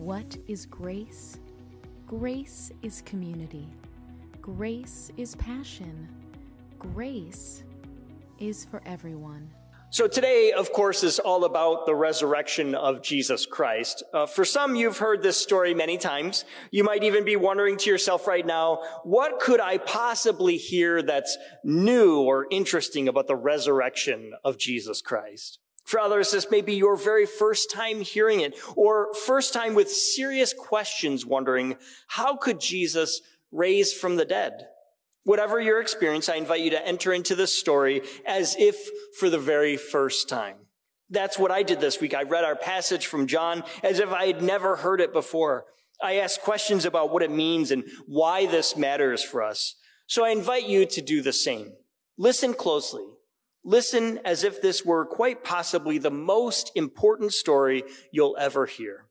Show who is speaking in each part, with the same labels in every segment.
Speaker 1: What is grace? Grace is community. Grace is passion. Grace is for everyone.
Speaker 2: So today, of course, is all about the resurrection of Jesus Christ. Uh, for some, you've heard this story many times. You might even be wondering to yourself right now, what could I possibly hear that's new or interesting about the resurrection of Jesus Christ? For others, this may be your very first time hearing it, or first time with serious questions wondering, how could Jesus raise from the dead? Whatever your experience, I invite you to enter into this story as if for the very first time. That's what I did this week. I read our passage from John as if I had never heard it before. I asked questions about what it means and why this matters for us. So I invite you to do the same. Listen closely. Listen as if this were quite possibly the most important story you'll ever hear.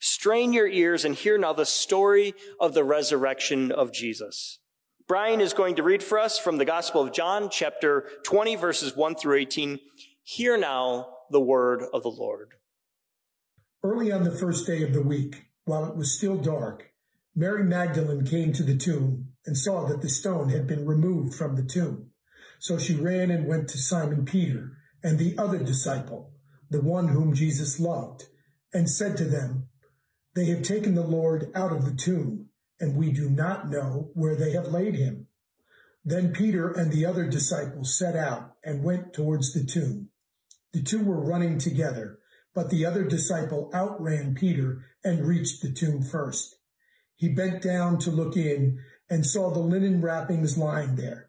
Speaker 2: Strain your ears and hear now the story of the resurrection of Jesus. Brian is going to read for us from the Gospel of John, chapter 20, verses 1 through 18. Hear now the word of the Lord.
Speaker 3: Early on the first day of the week, while it was still dark, Mary Magdalene came to the tomb and saw that the stone had been removed from the tomb. So she ran and went to Simon Peter and the other disciple, the one whom Jesus loved, and said to them, They have taken the Lord out of the tomb and we do not know where they have laid him. Then Peter and the other disciple set out and went towards the tomb. The two were running together, but the other disciple outran Peter and reached the tomb first. He bent down to look in and saw the linen wrappings lying there,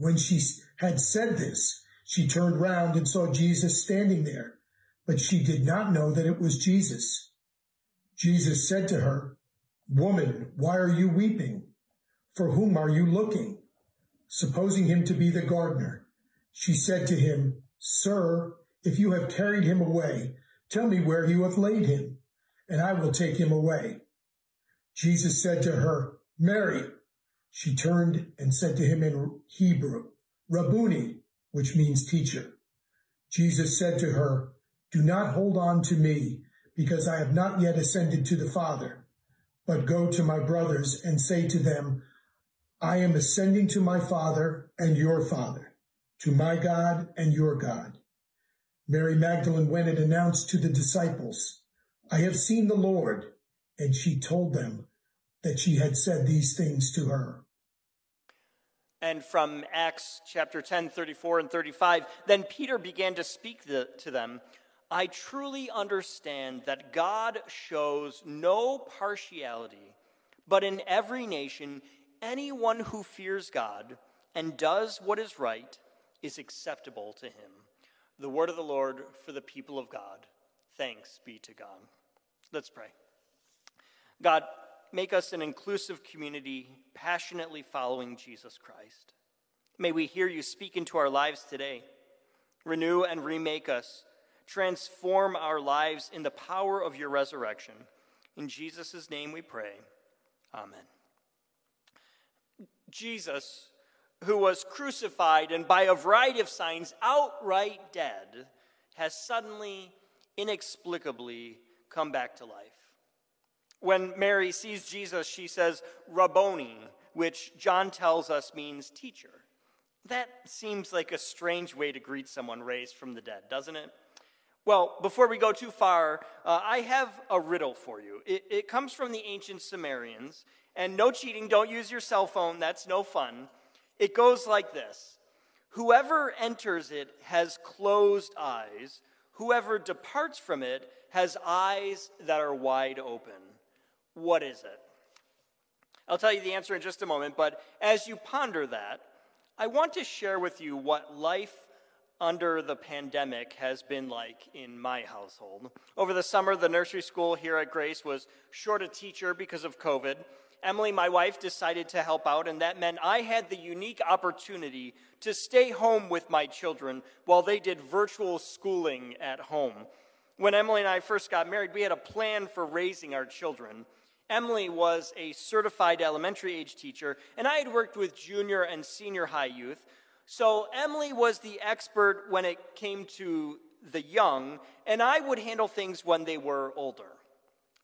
Speaker 3: When she had said this, she turned round and saw Jesus standing there, but she did not know that it was Jesus. Jesus said to her, Woman, why are you weeping? For whom are you looking? Supposing him to be the gardener, she said to him, Sir, if you have carried him away, tell me where you have laid him, and I will take him away. Jesus said to her, Mary. She turned and said to him in Hebrew, Rabboni, which means teacher. Jesus said to her, Do not hold on to me, because I have not yet ascended to the Father but go to my brothers and say to them, I am ascending to my Father and your Father, to my God and your God. Mary Magdalene went and announced to the disciples, I have seen the Lord. And she told them that she had said these things to her.
Speaker 2: And from Acts chapter 10, 34 and 35, then Peter began to speak to them I truly understand that God shows no partiality, but in every nation, anyone who fears God and does what is right is acceptable to him. The word of the Lord for the people of God. Thanks be to God. Let's pray. God, make us an inclusive community passionately following Jesus Christ. May we hear you speak into our lives today. Renew and remake us transform our lives in the power of your resurrection. In Jesus' name we pray. Amen. Jesus, who was crucified and by a variety of signs outright dead, has suddenly, inexplicably come back to life. When Mary sees Jesus, she says, Rabboni, which John tells us means teacher. That seems like a strange way to greet someone raised from the dead, doesn't it? Well, before we go too far, uh, I have a riddle for you. It, it comes from the ancient Sumerians, and no cheating, don't use your cell phone, that's no fun. It goes like this Whoever enters it has closed eyes, whoever departs from it has eyes that are wide open. What is it? I'll tell you the answer in just a moment, but as you ponder that, I want to share with you what life under the pandemic has been like in my household. Over the summer, the nursery school here at Grace was short a teacher because of COVID. Emily, my wife, decided to help out, and that meant I had the unique opportunity to stay home with my children while they did virtual schooling at home. When Emily and I first got married, we had a plan for raising our children. Emily was a certified elementary age teacher, and I had worked with junior and senior high youth. So Emily was the expert when it came to the young, and I would handle things when they were older.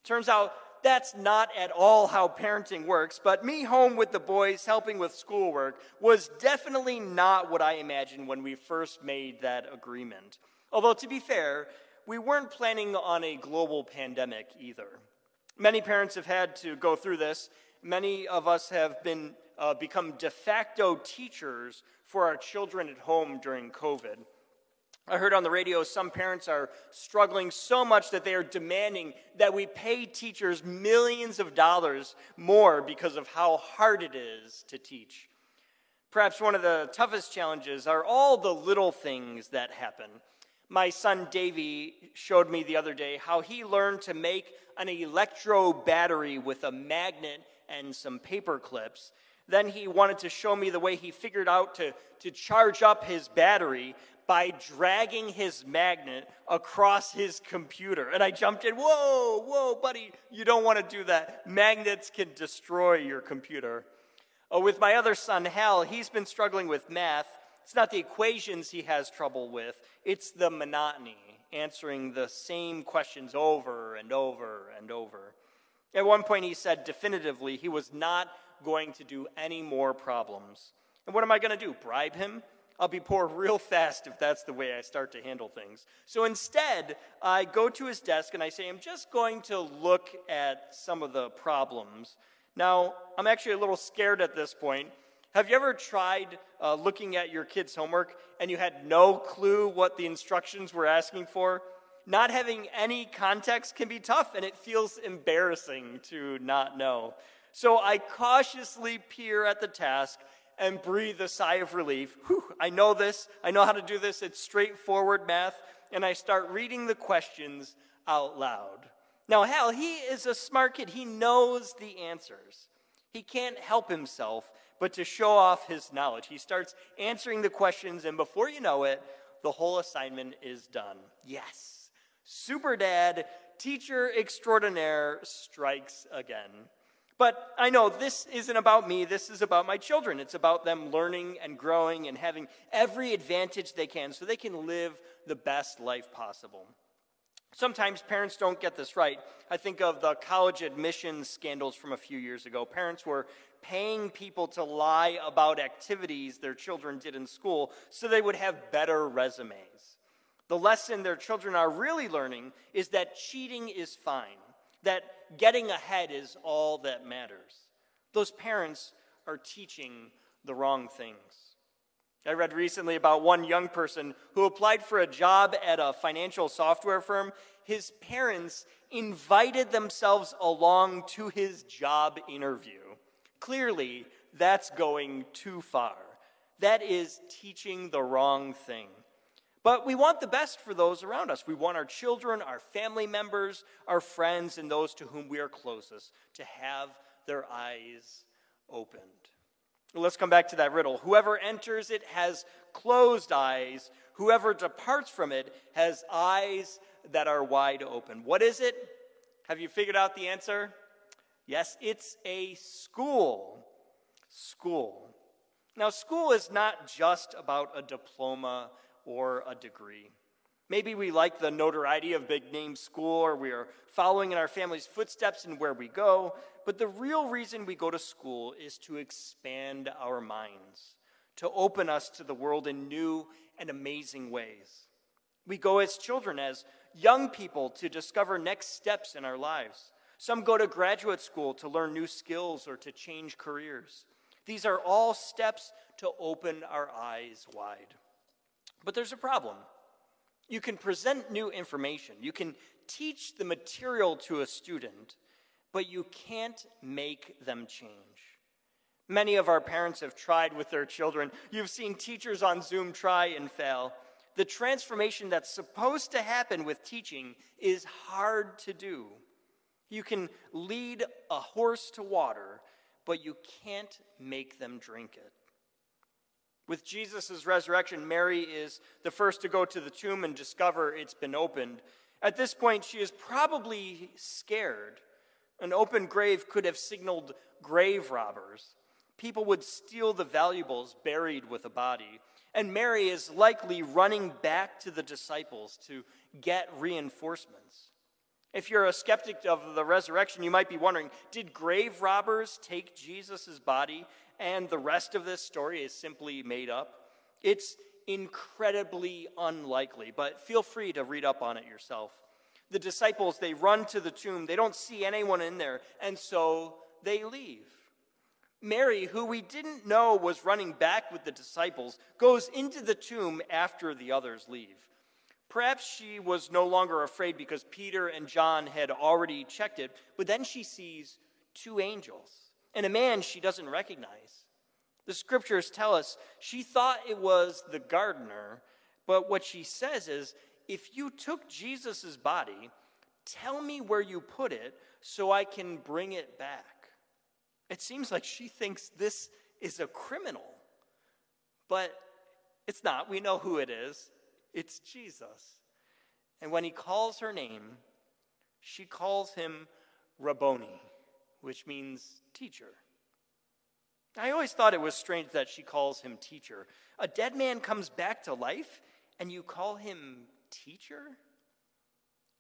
Speaker 2: Turns out that's not at all how parenting works, but me home with the boys helping with schoolwork was definitely not what I imagined when we first made that agreement. Although, to be fair, we weren't planning on a global pandemic either. Many parents have had to go through this. Many of us have been uh, become de facto teachers for our children at home during COVID. I heard on the radio some parents are struggling so much that they are demanding that we pay teachers millions of dollars more because of how hard it is to teach. Perhaps one of the toughest challenges are all the little things that happen. My son Davy showed me the other day how he learned to make an electro battery with a magnet and some paper clips. Then he wanted to show me the way he figured out to, to charge up his battery by dragging his magnet across his computer. And I jumped in, whoa, whoa, buddy, you don't want to do that. Magnets can destroy your computer. Oh, with my other son, Hal, he's been struggling with math. It's not the equations he has trouble with, it's the monotony, answering the same questions over and over and over. At one point, he said definitively he was not going to do any more problems. And what am I going to do? Bribe him? I'll be poor real fast if that's the way I start to handle things. So instead, I go to his desk and I say, I'm just going to look at some of the problems. Now, I'm actually a little scared at this point. Have you ever tried uh, looking at your kid's homework and you had no clue what the instructions were asking for? Not having any context can be tough and it feels embarrassing to not know. So I cautiously peer at the task and breathe a sigh of relief. Whew, I know this. I know how to do this. It's straightforward math. And I start reading the questions out loud. Now, Hal, he is a smart kid. He knows the answers. He can't help himself but to show off his knowledge. He starts answering the questions, and before you know it, the whole assignment is done. Yes, Super Dad, teacher extraordinaire, strikes again. But I know this isn't about me, this is about my children. It's about them learning and growing and having every advantage they can so they can live the best life possible. Sometimes parents don't get this right. I think of the college admissions scandals from a few years ago. Parents were paying people to lie about activities their children did in school so they would have better resumes. The lesson their children are really learning is that cheating is fine that getting ahead is all that matters. Those parents are teaching the wrong things. I read recently about one young person who applied for a job at a financial software firm. His parents invited themselves along to his job interview. Clearly, that's going too far. That is teaching the wrong thing. But we want the best for those around us. We want our children, our family members, our friends, and those to whom we are closest to have their eyes opened. Let's come back to that riddle. Whoever enters it has closed eyes. Whoever departs from it has eyes that are wide open. What is it? Have you figured out the answer? Yes, it's a school. School. Now, school is not just about a diploma or a degree. Maybe we like the notoriety of big name school or we are following in our family's footsteps in where we go, but the real reason we go to school is to expand our minds, to open us to the world in new and amazing ways. We go as children, as young people, to discover next steps in our lives. Some go to graduate school to learn new skills or to change careers. These are all steps to open our eyes wide. But there's a problem. You can present new information, you can teach the material to a student, but you can't make them change. Many of our parents have tried with their children. You've seen teachers on Zoom try and fail. The transformation that's supposed to happen with teaching is hard to do. You can lead a horse to water, but you can't make them drink it. With Jesus' resurrection, Mary is the first to go to the tomb and discover it's been opened. At this point, she is probably scared. An open grave could have signaled grave robbers. People would steal the valuables buried with a body. And Mary is likely running back to the disciples to get reinforcements. If you're a skeptic of the resurrection, you might be wondering did grave robbers take Jesus' body and the rest of this story is simply made up? It's incredibly unlikely, but feel free to read up on it yourself. The disciples, they run to the tomb, they don't see anyone in there, and so they leave. Mary, who we didn't know was running back with the disciples, goes into the tomb after the others leave. Perhaps she was no longer afraid because Peter and John had already checked it, but then she sees two angels and a man she doesn't recognize. The scriptures tell us she thought it was the gardener, but what she says is if you took Jesus' body, tell me where you put it so I can bring it back. It seems like she thinks this is a criminal, but it's not. We know who it is. It's Jesus. And when he calls her name, she calls him Rabboni, which means teacher. I always thought it was strange that she calls him teacher. A dead man comes back to life, and you call him teacher?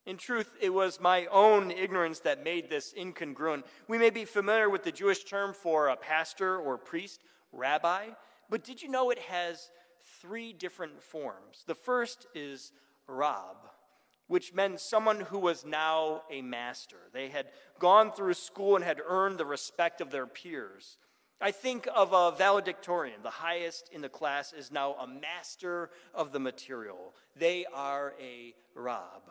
Speaker 2: In truth, it was my own ignorance that made this incongruent. We may be familiar with the Jewish term for a pastor or priest, rabbi, but did you know it has three different forms. The first is Rab, which meant someone who was now a master. They had gone through school and had earned the respect of their peers. I think of a valedictorian, the highest in the class, is now a master of the material. They are a Rab.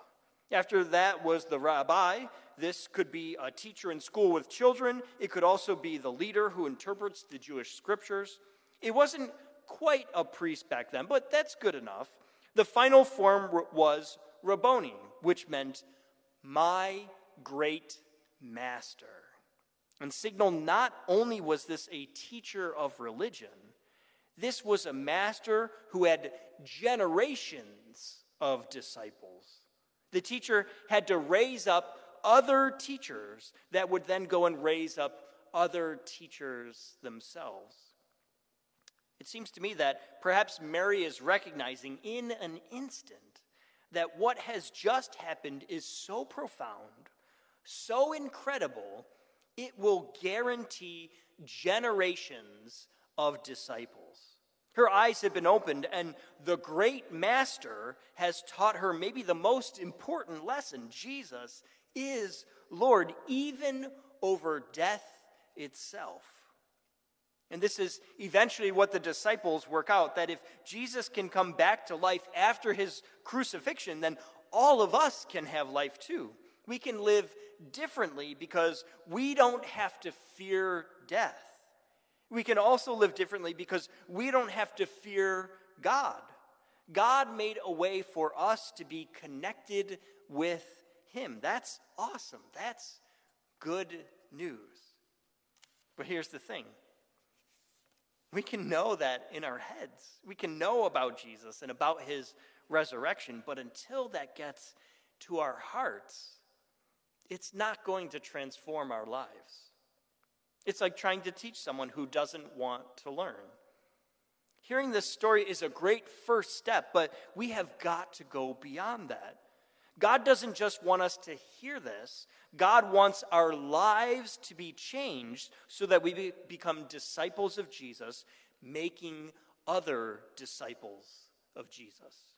Speaker 2: After that was the rabbi. This could be a teacher in school with children. It could also be the leader who interprets the Jewish scriptures. It wasn't quite a priest back then, but that's good enough. The final form was Rabboni, which meant my great master. And signal not only was this a teacher of religion, this was a master who had generations of disciples. The teacher had to raise up other teachers that would then go and raise up other teachers themselves. It seems to me that perhaps Mary is recognizing in an instant that what has just happened is so profound, so incredible, it will guarantee generations of disciples. Her eyes have been opened, and the great master has taught her maybe the most important lesson Jesus is Lord, even over death itself. And this is eventually what the disciples work out that if Jesus can come back to life after his crucifixion, then all of us can have life too. We can live differently because we don't have to fear death. We can also live differently because we don't have to fear God. God made a way for us to be connected with Him. That's awesome. That's good news. But here's the thing we can know that in our heads. We can know about Jesus and about his resurrection, but until that gets to our hearts, it's not going to transform our lives. It's like trying to teach someone who doesn't want to learn. Hearing this story is a great first step, but we have got to go beyond that. God doesn't just want us to hear this, God wants our lives to be changed so that we be, become disciples of Jesus, making other disciples of Jesus.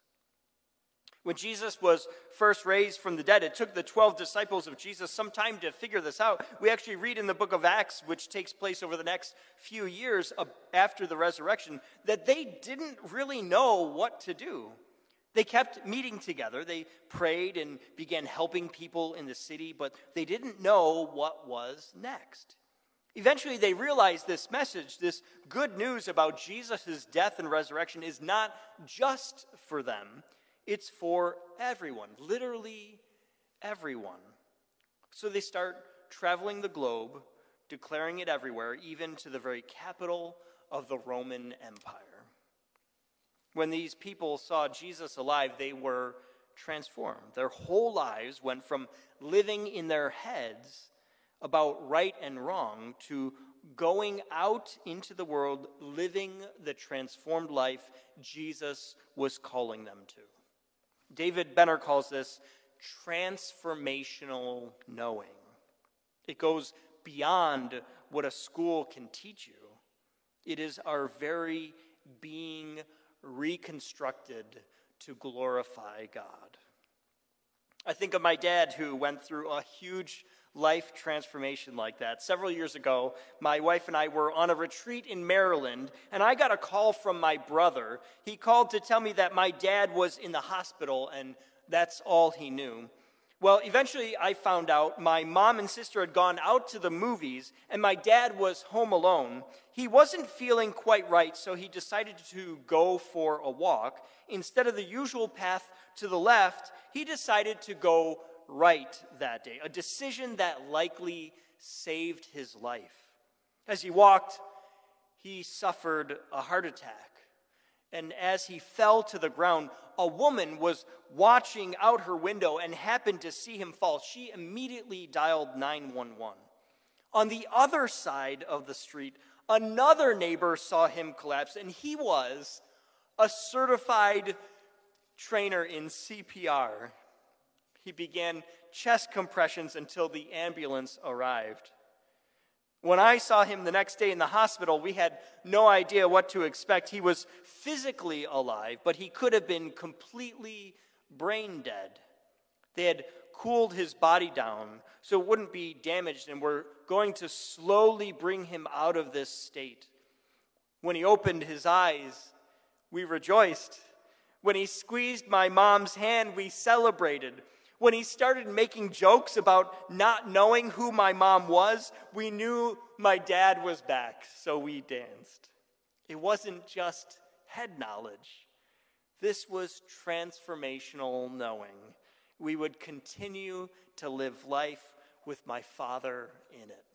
Speaker 2: When Jesus was first raised from the dead, it took the 12 disciples of Jesus some time to figure this out. We actually read in the book of Acts, which takes place over the next few years after the resurrection, that they didn't really know what to do. They kept meeting together. They prayed and began helping people in the city, but they didn't know what was next. Eventually, they realized this message, this good news about Jesus' death and resurrection, is not just for them it's for everyone, literally everyone. So they start traveling the globe, declaring it everywhere, even to the very capital of the Roman Empire. When these people saw Jesus alive, they were transformed. Their whole lives went from living in their heads about right and wrong to going out into the world, living the transformed life Jesus was calling them to. David Benner calls this transformational knowing. It goes beyond what a school can teach you, it is our very being reconstructed to glorify God. I think of my dad who went through a huge life transformation like that. Several years ago, my wife and I were on a retreat in Maryland, and I got a call from my brother. He called to tell me that my dad was in the hospital, and that's all he knew. Well, eventually I found out my mom and sister had gone out to the movies, and my dad was home alone. He wasn't feeling quite right, so he decided to go for a walk. Instead of the usual path to the left, he decided to go right that day, a decision that likely saved his life. As he walked, he suffered a heart attack. And as he fell to the ground, a woman was watching out her window and happened to see him fall. She immediately dialed 911. On the other side of the street, another neighbor saw him collapse, and he was a certified trainer in CPR. He began chest compressions until the ambulance arrived. When I saw him the next day in the hospital, we had no idea what to expect. He was physically alive, but he could have been completely brain dead. They had cooled his body down so it wouldn't be damaged, and were going to slowly bring him out of this state. When he opened his eyes, we rejoiced. When he squeezed my mom's hand, we celebrated. When he started making jokes about not knowing who my mom was, we knew my dad was back, so we danced. It wasn't just head knowledge, this was transformational knowing. We would continue to live life with my father in it.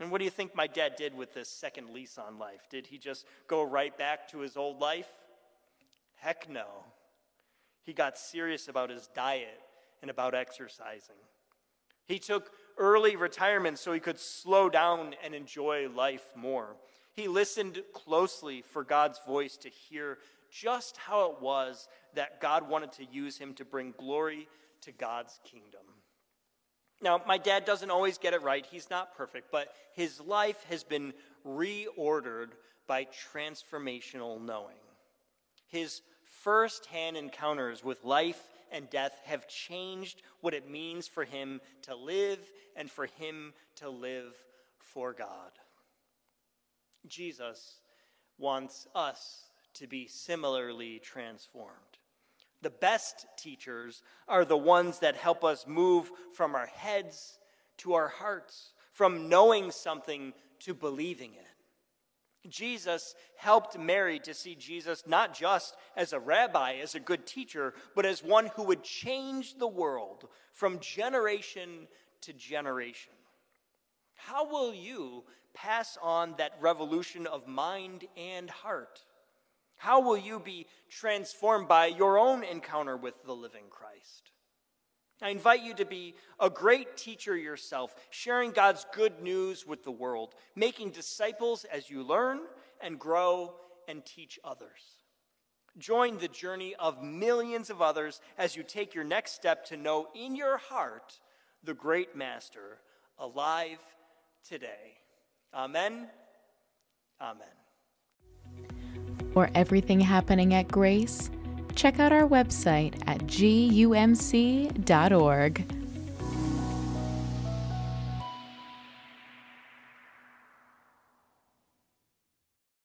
Speaker 2: And what do you think my dad did with this second lease on life? Did he just go right back to his old life? Heck no. He got serious about his diet and about exercising. He took early retirement so he could slow down and enjoy life more. He listened closely for God's voice to hear just how it was that God wanted to use him to bring glory to God's kingdom. Now, my dad doesn't always get it right. He's not perfect, but his life has been reordered by transformational knowing. His firsthand encounters with life and death have changed what it means for him to live and for him to live for God. Jesus wants us to be similarly transformed. The best teachers are the ones that help us move from our heads to our hearts, from knowing something to believing it. Jesus helped Mary to see Jesus not just as a rabbi, as a good teacher, but as one who would change the world from generation to generation. How will you pass on that revolution of mind and heart? How will you be transformed by your own encounter with the living Christ? I invite you to be a great teacher yourself, sharing God's good news with the world, making disciples as you learn and grow and teach others. Join the journey of millions of others as you take your next step to know in your heart the great Master alive today. Amen. Amen.
Speaker 1: For everything happening at Grace, check out our website at gumc.org.